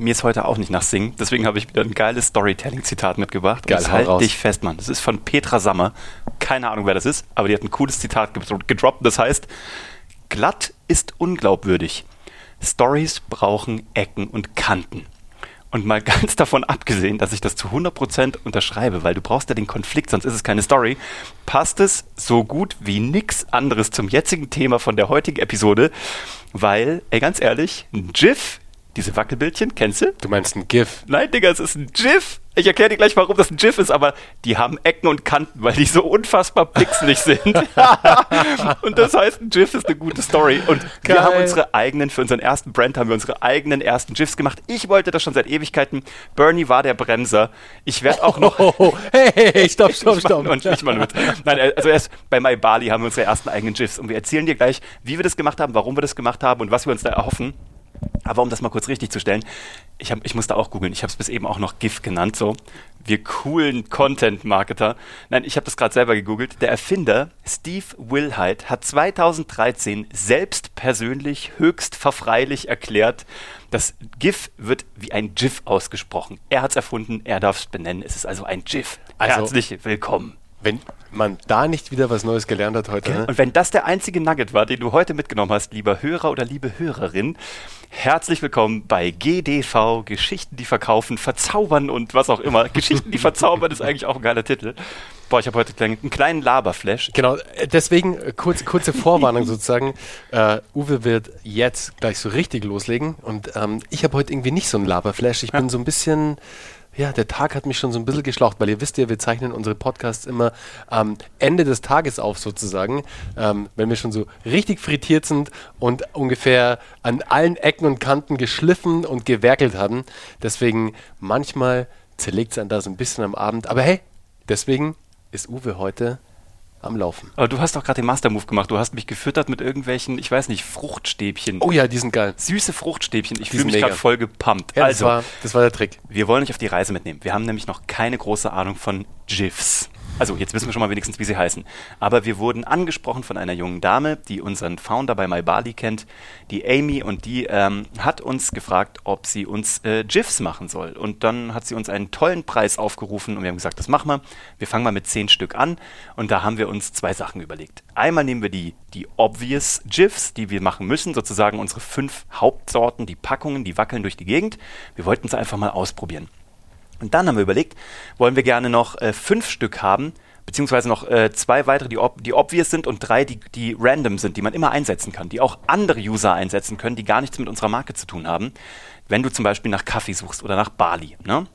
mir ist heute auch nicht nach Singen, deswegen habe ich wieder ein geiles Storytelling-Zitat mitgebracht. Geil, halt raus. dich fest, Mann. Das ist von Petra Sammer. Keine Ahnung, wer das ist, aber die hat ein cooles Zitat gedro- gedroppt. Das heißt, glatt ist unglaubwürdig. Stories brauchen Ecken und Kanten. Und mal ganz davon abgesehen, dass ich das zu 100% unterschreibe, weil du brauchst ja den Konflikt, sonst ist es keine Story, passt es so gut wie nix anderes zum jetzigen Thema von der heutigen Episode, weil, ey, ganz ehrlich, ein GIF, diese Wackelbildchen, kennst du? Du meinst ein GIF? Nein, Digga, es ist ein GIF. Ich erkläre dir gleich, warum das ein GIF ist, aber die haben Ecken und Kanten, weil die so unfassbar pixelig sind. und das heißt, ein GIF ist eine gute Story. Und wir Geil. haben unsere eigenen, für unseren ersten Brand haben wir unsere eigenen ersten GIFs gemacht. Ich wollte das schon seit Ewigkeiten. Bernie war der Bremser. Ich werde auch noch. Oh, hey, hey, hey, stopp, stopp, stopp. nur- ich nur mit. Nein, also erst bei My Bali haben wir unsere ersten eigenen GIFs und wir erzählen dir gleich, wie wir das gemacht haben, warum wir das gemacht haben und was wir uns da erhoffen. Aber um das mal kurz richtig zu stellen, ich, hab, ich musste auch googeln, ich habe es bis eben auch noch GIF genannt, so. Wir coolen Content-Marketer. Nein, ich habe das gerade selber gegoogelt. Der Erfinder Steve Wilhite hat 2013 selbst persönlich höchst verfreilich erklärt, das GIF wird wie ein GIF ausgesprochen. Er hat es erfunden, er darf es benennen. Es ist also ein GIF. Also- Herzlich willkommen. Wenn man da nicht wieder was Neues gelernt hat heute, ne? Und wenn das der einzige Nugget war, den du heute mitgenommen hast, lieber Hörer oder liebe Hörerin, herzlich willkommen bei GDV, Geschichten, die verkaufen, verzaubern und was auch immer. Geschichten, die verzaubern ist eigentlich auch ein geiler Titel. Boah, ich habe heute einen einen kleinen Laberflash. Genau, äh, deswegen äh, kurz, kurze Vorwarnung sozusagen. Äh, Uwe wird jetzt gleich so richtig loslegen und ähm, ich habe heute irgendwie nicht so einen Laberflash. Ich bin so ein bisschen, ja, der Tag hat mich schon so ein bisschen geschlaucht, weil ihr wisst ja, wir zeichnen unsere Podcasts immer am Ende des Tages auf sozusagen, ähm, wenn wir schon so richtig frittiert sind und ungefähr an allen Ecken und Kanten geschliffen und gewerkelt haben. Deswegen manchmal zerlegt es einen da so ein bisschen am Abend. Aber hey, deswegen ist Uwe heute am Laufen. Aber du hast doch gerade den Master-Move gemacht. Du hast mich gefüttert mit irgendwelchen, ich weiß nicht, Fruchtstäbchen. Oh ja, die sind geil. Süße Fruchtstäbchen. Ich fühle mich gerade voll gepumpt. Ja, also, das, war, das war der Trick. Wir wollen euch auf die Reise mitnehmen. Wir haben nämlich noch keine große Ahnung von GIFs. Also jetzt wissen wir schon mal wenigstens, wie sie heißen. Aber wir wurden angesprochen von einer jungen Dame, die unseren Founder bei MyBali kennt, die Amy, und die ähm, hat uns gefragt, ob sie uns äh, GIFs machen soll. Und dann hat sie uns einen tollen Preis aufgerufen und wir haben gesagt, das machen wir. Wir fangen mal mit zehn Stück an und da haben wir uns zwei Sachen überlegt. Einmal nehmen wir die, die obvious GIFs, die wir machen müssen, sozusagen unsere fünf Hauptsorten, die Packungen, die wackeln durch die Gegend. Wir wollten es einfach mal ausprobieren. Und dann haben wir überlegt, wollen wir gerne noch äh, fünf Stück haben, beziehungsweise noch äh, zwei weitere, die, ob die obvious sind und drei, die, die random sind, die man immer einsetzen kann, die auch andere User einsetzen können, die gar nichts mit unserer Marke zu tun haben, wenn du zum Beispiel nach Kaffee suchst oder nach Bali. Ne?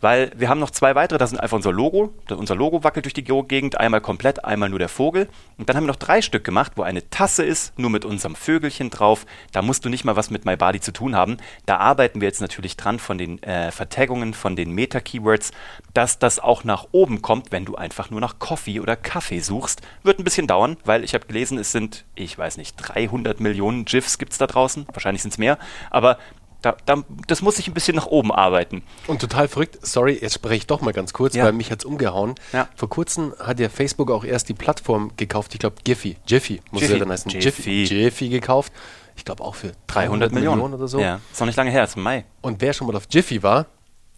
Weil wir haben noch zwei weitere, das sind einfach unser Logo. Unser Logo wackelt durch die Gegend, einmal komplett, einmal nur der Vogel. Und dann haben wir noch drei Stück gemacht, wo eine Tasse ist, nur mit unserem Vögelchen drauf. Da musst du nicht mal was mit MyBody zu tun haben. Da arbeiten wir jetzt natürlich dran von den äh, Vertaggungen, von den Meta-Keywords, dass das auch nach oben kommt, wenn du einfach nur nach Coffee oder Kaffee suchst. Wird ein bisschen dauern, weil ich habe gelesen, es sind, ich weiß nicht, 300 Millionen GIFs gibt es da draußen. Wahrscheinlich sind es mehr. Aber da, da, das muss sich ein bisschen nach oben arbeiten. Und total verrückt, sorry, jetzt spreche ich doch mal ganz kurz, Ja. weil mich hat's umgehauen. Ja. Vor kurzem hat ja Facebook auch erst die Plattform gekauft, ich glaube Giphy, Jiffy muss Jiffy. ja dann heißen, Jiffy. Jiffy gekauft. Ich glaube auch für 300, Millionen. oder so. Ja, ist noch nicht lange her, ist im Mai. Und wer schon mal auf Jiffy war,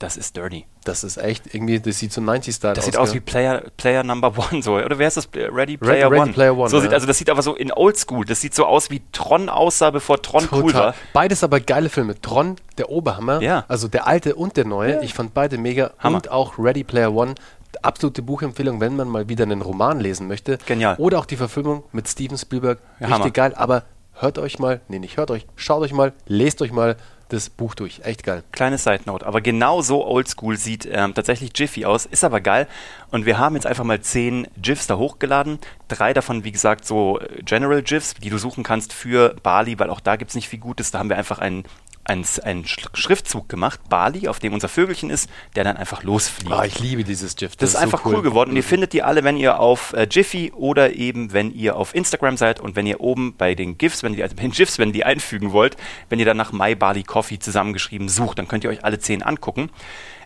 Das ist dirty. das ist echt irgendwie, das sieht so 90-Style aus. Das sieht aus gell? wie Player, Player Number One, so. Oder wer ist das? Ready Player Ready One. Player One, so sieht, ja. also das sieht aber so in Oldschool. Das sieht so aus, wie Tron aussah, bevor Tron cool war. Beides aber geile Filme. Tron, der Oberhammer, Ja. also der alte und der neue. Ich fand beide mega. Hammer. Und auch Ready Player One. Absolute Buchempfehlung, wenn man mal wieder einen Roman lesen möchte. Genial. Oder auch die Verfilmung mit Steven Spielberg. Ja, Richtig Hammer. geil. Aber hört euch mal, nee, nicht hört euch, schaut euch mal, lest euch mal das Buch durch. Echt geil. Kleine Side Note, aber genau so oldschool sieht ähm, tatsächlich Jiffy aus, ist aber geil. Und wir haben jetzt einfach mal zehn GIFs da hochgeladen. Drei davon, wie gesagt, so äh, General GIFs, die du suchen kannst für Bali, weil auch da gibt es nicht viel Gutes. Da haben wir einfach einen, einen, einen Sch- Schriftzug gemacht, Bali, auf dem unser Vögelchen ist, der dann einfach losfliegt. Ah, ich liebe dieses GIF. Das, ist einfach cool. geworden. Und ihr findet die alle, wenn ihr auf äh, Jiffy oder eben, wenn ihr auf Instagram seid und wenn ihr oben bei den GIFs, wenn ihr also bei den GIFs, wenn ihr die einfügen wollt, wenn ihr dann nach My Bali Coffee zusammengeschrieben sucht, dann könnt ihr euch alle zehn angucken.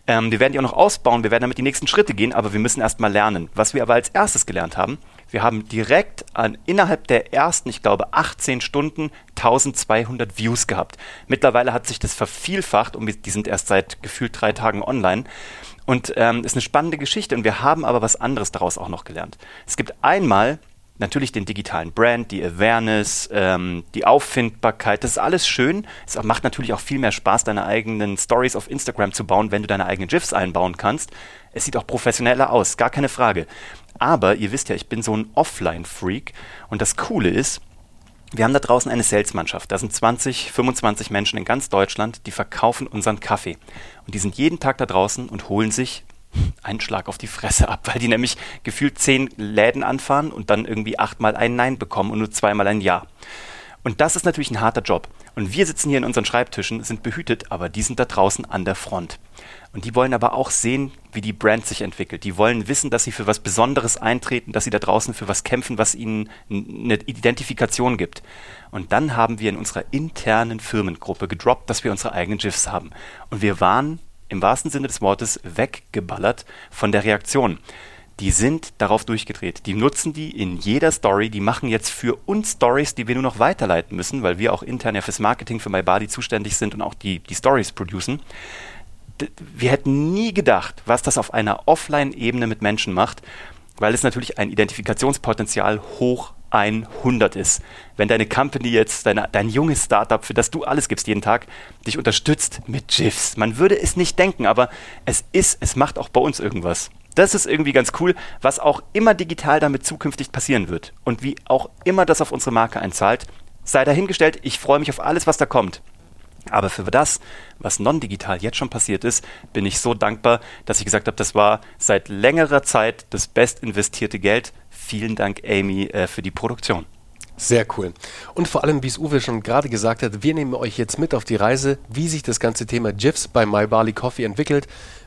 Ähm, wir werden die auch noch ausbauen, wir werden damit die nächsten Schritte gehen, aber wir müssen erstmal lernen. Was wir aber als erstes gelernt haben, Wir haben direkt an, innerhalb der ersten, ich glaube, 18 Stunden 1200 Views gehabt. Mittlerweile hat sich das vervielfacht und die sind erst seit gefühlt drei Tagen online. Und ähm, ist eine spannende Geschichte und wir haben aber was anderes daraus auch noch gelernt. Es gibt einmal natürlich den digitalen Brand, die Awareness, ähm, die Auffindbarkeit, das ist alles schön. Es macht natürlich auch viel mehr Spaß, deine eigenen Stories auf Instagram zu bauen, wenn du deine eigenen GIFs einbauen kannst. Es sieht auch professioneller aus, gar keine Frage. Aber ihr wisst ja, ich bin so ein Offline-Freak und das Coole ist, wir haben da draußen eine Salesmannschaft. Da sind 20, 25 Menschen in ganz Deutschland, die verkaufen unseren Kaffee. Und die sind jeden Tag da draußen und holen sich einen Schlag auf die Fresse ab, weil die nämlich gefühlt zehn Läden anfahren und dann irgendwie achtmal ein Nein bekommen und nur zweimal ein Ja. Und das ist natürlich ein harter Job. Und wir sitzen hier in unseren Schreibtischen, sind behütet, aber die sind da draußen an der Front. Und die wollen aber auch sehen, wie die Brand sich entwickelt. Die wollen wissen, dass sie für was Besonderes eintreten, dass sie da draußen für was kämpfen, was ihnen eine Identifikation gibt. Und dann haben wir in unserer internen Firmengruppe gedroppt, dass wir unsere eigenen GIFs haben. Und wir waren im wahrsten Sinne des Wortes weggeballert von der Reaktion. Die sind darauf durchgedreht. Die nutzen die in jeder Story. Die machen jetzt für uns Stories, die wir nur noch weiterleiten müssen, weil wir auch intern ja fürs Marketing für MyBody zuständig sind und auch die, die Stories producen. Wir hätten nie gedacht, was das auf einer Offline-Ebene mit Menschen macht, weil es natürlich ein Identifikationspotenzial hoch 100 ist. Wenn deine Company jetzt, deine, dein junges Startup, für das du alles gibst jeden Tag, dich unterstützt mit GIFs. Man würde es nicht denken, aber es ist, es macht auch bei uns irgendwas. Das ist irgendwie ganz cool, was auch immer digital damit zukünftig passieren wird. Und wie auch immer das auf unsere Marke einzahlt, sei dahingestellt, ich freue mich auf alles, was da kommt. Aber für das, was non-digital jetzt schon passiert ist, bin ich so dankbar, dass ich gesagt habe, das war seit längerer Zeit das best investierte Geld. Vielen Dank, Amy, äh, für die Produktion. Sehr cool. Und vor allem, wie es Uwe schon gerade gesagt hat, wir nehmen euch jetzt mit auf die Reise, wie sich das ganze Thema GIFs bei My Barley Coffee entwickelt.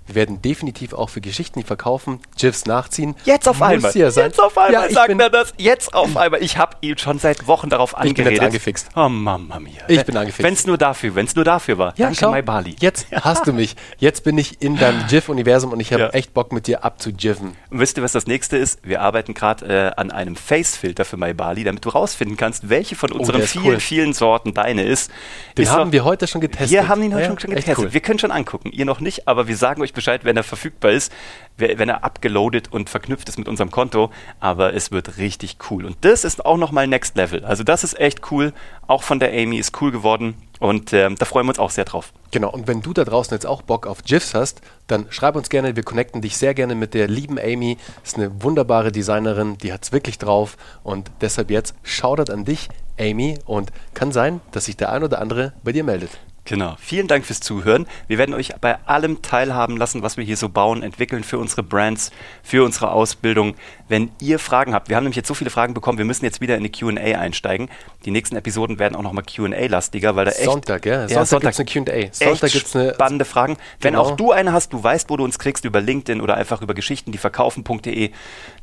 Wir werden definitiv auch für Geschichten, die verkaufen, GIFs nachziehen. Jetzt auf einmal. Ja Jetzt auf einmal ja, sagt er das. Jetzt auf einmal. Ich habe ihn schon seit Wochen darauf angeredet. Ich bin jetzt angefixt. Oh Mama mia. Ich bin angefixt. Wenn es nur dafür, wenn es nur dafür war. Ja, Danke, my Bali. Jetzt hast du mich. Jetzt bin ich in deinem GIF-Universum und ich habe ja. echt Bock mit dir abzugiffen. Und wisst ihr, was das nächste ist? Wir arbeiten gerade äh, an einem Face-Filter für My Bali, damit du rausfinden kannst, welche von oh, unseren oh, vielen, cool. vielen Sorten deine ist. Den ist haben doch, wir heute schon getestet. Wir haben ihn heute ja, schon getestet. Cool. Wir können schon angucken. Ihr noch nicht, aber wir sagen euch Bescheid, wenn er verfügbar ist, wenn er abgeloadet und verknüpft ist mit unserem Konto. Aber es wird richtig cool. Und das ist auch nochmal Next Level. Also das ist echt cool. Auch von der Amy ist cool geworden. Und ähm, da freuen wir uns auch sehr drauf. Genau, und wenn du da draußen jetzt auch Bock auf GIFs hast, dann schreib uns gerne, wir connecten dich sehr gerne mit der lieben Amy. Ist eine wunderbare Designerin, die hat es wirklich drauf. Und deshalb jetzt Shoutout an dich, Amy. Und kann sein, dass sich der ein oder andere bei dir meldet. Genau. Vielen Dank fürs Zuhören. Wir werden euch bei allem teilhaben lassen, was wir hier so bauen, entwickeln für unsere Brands, für unsere Ausbildung. Wenn ihr Fragen habt, wir haben nämlich jetzt so viele Fragen bekommen, wir müssen jetzt wieder in die Q&A einsteigen. Die nächsten Episoden werden auch nochmal Q&A-lastiger, weil da echt... Sonntag, ja. Sonntag, ja, Sonntag eine Q&A. Sonntag gibt es eine... spannende Fragen. Wenn genau. auch du eine hast, du weißt, wo du uns kriegst, über LinkedIn oder einfach über Geschichten, die verkaufen.de,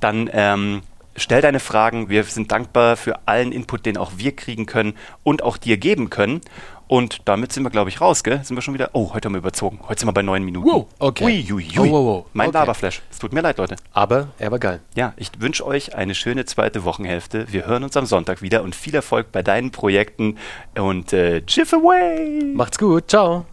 dann... Ähm, stell deine Fragen. Wir sind dankbar für allen Input, den auch wir kriegen können und auch dir geben können. Und damit sind wir, glaube ich, raus, gell? Sind wir schon wieder. Oh, heute haben wir überzogen. Heute sind wir bei neun Minuten. Wow, okay. Ui, ui, ui. Oh, wow, wow. Mein okay. Laberflash. Es tut mir leid, Leute. Aber er war geil. Ja, ich wünsche euch eine schöne zweite Wochenhälfte. Wir hören uns am Sonntag wieder und viel Erfolg bei deinen Projekten und äh, Jiff away! Macht's gut. Ciao.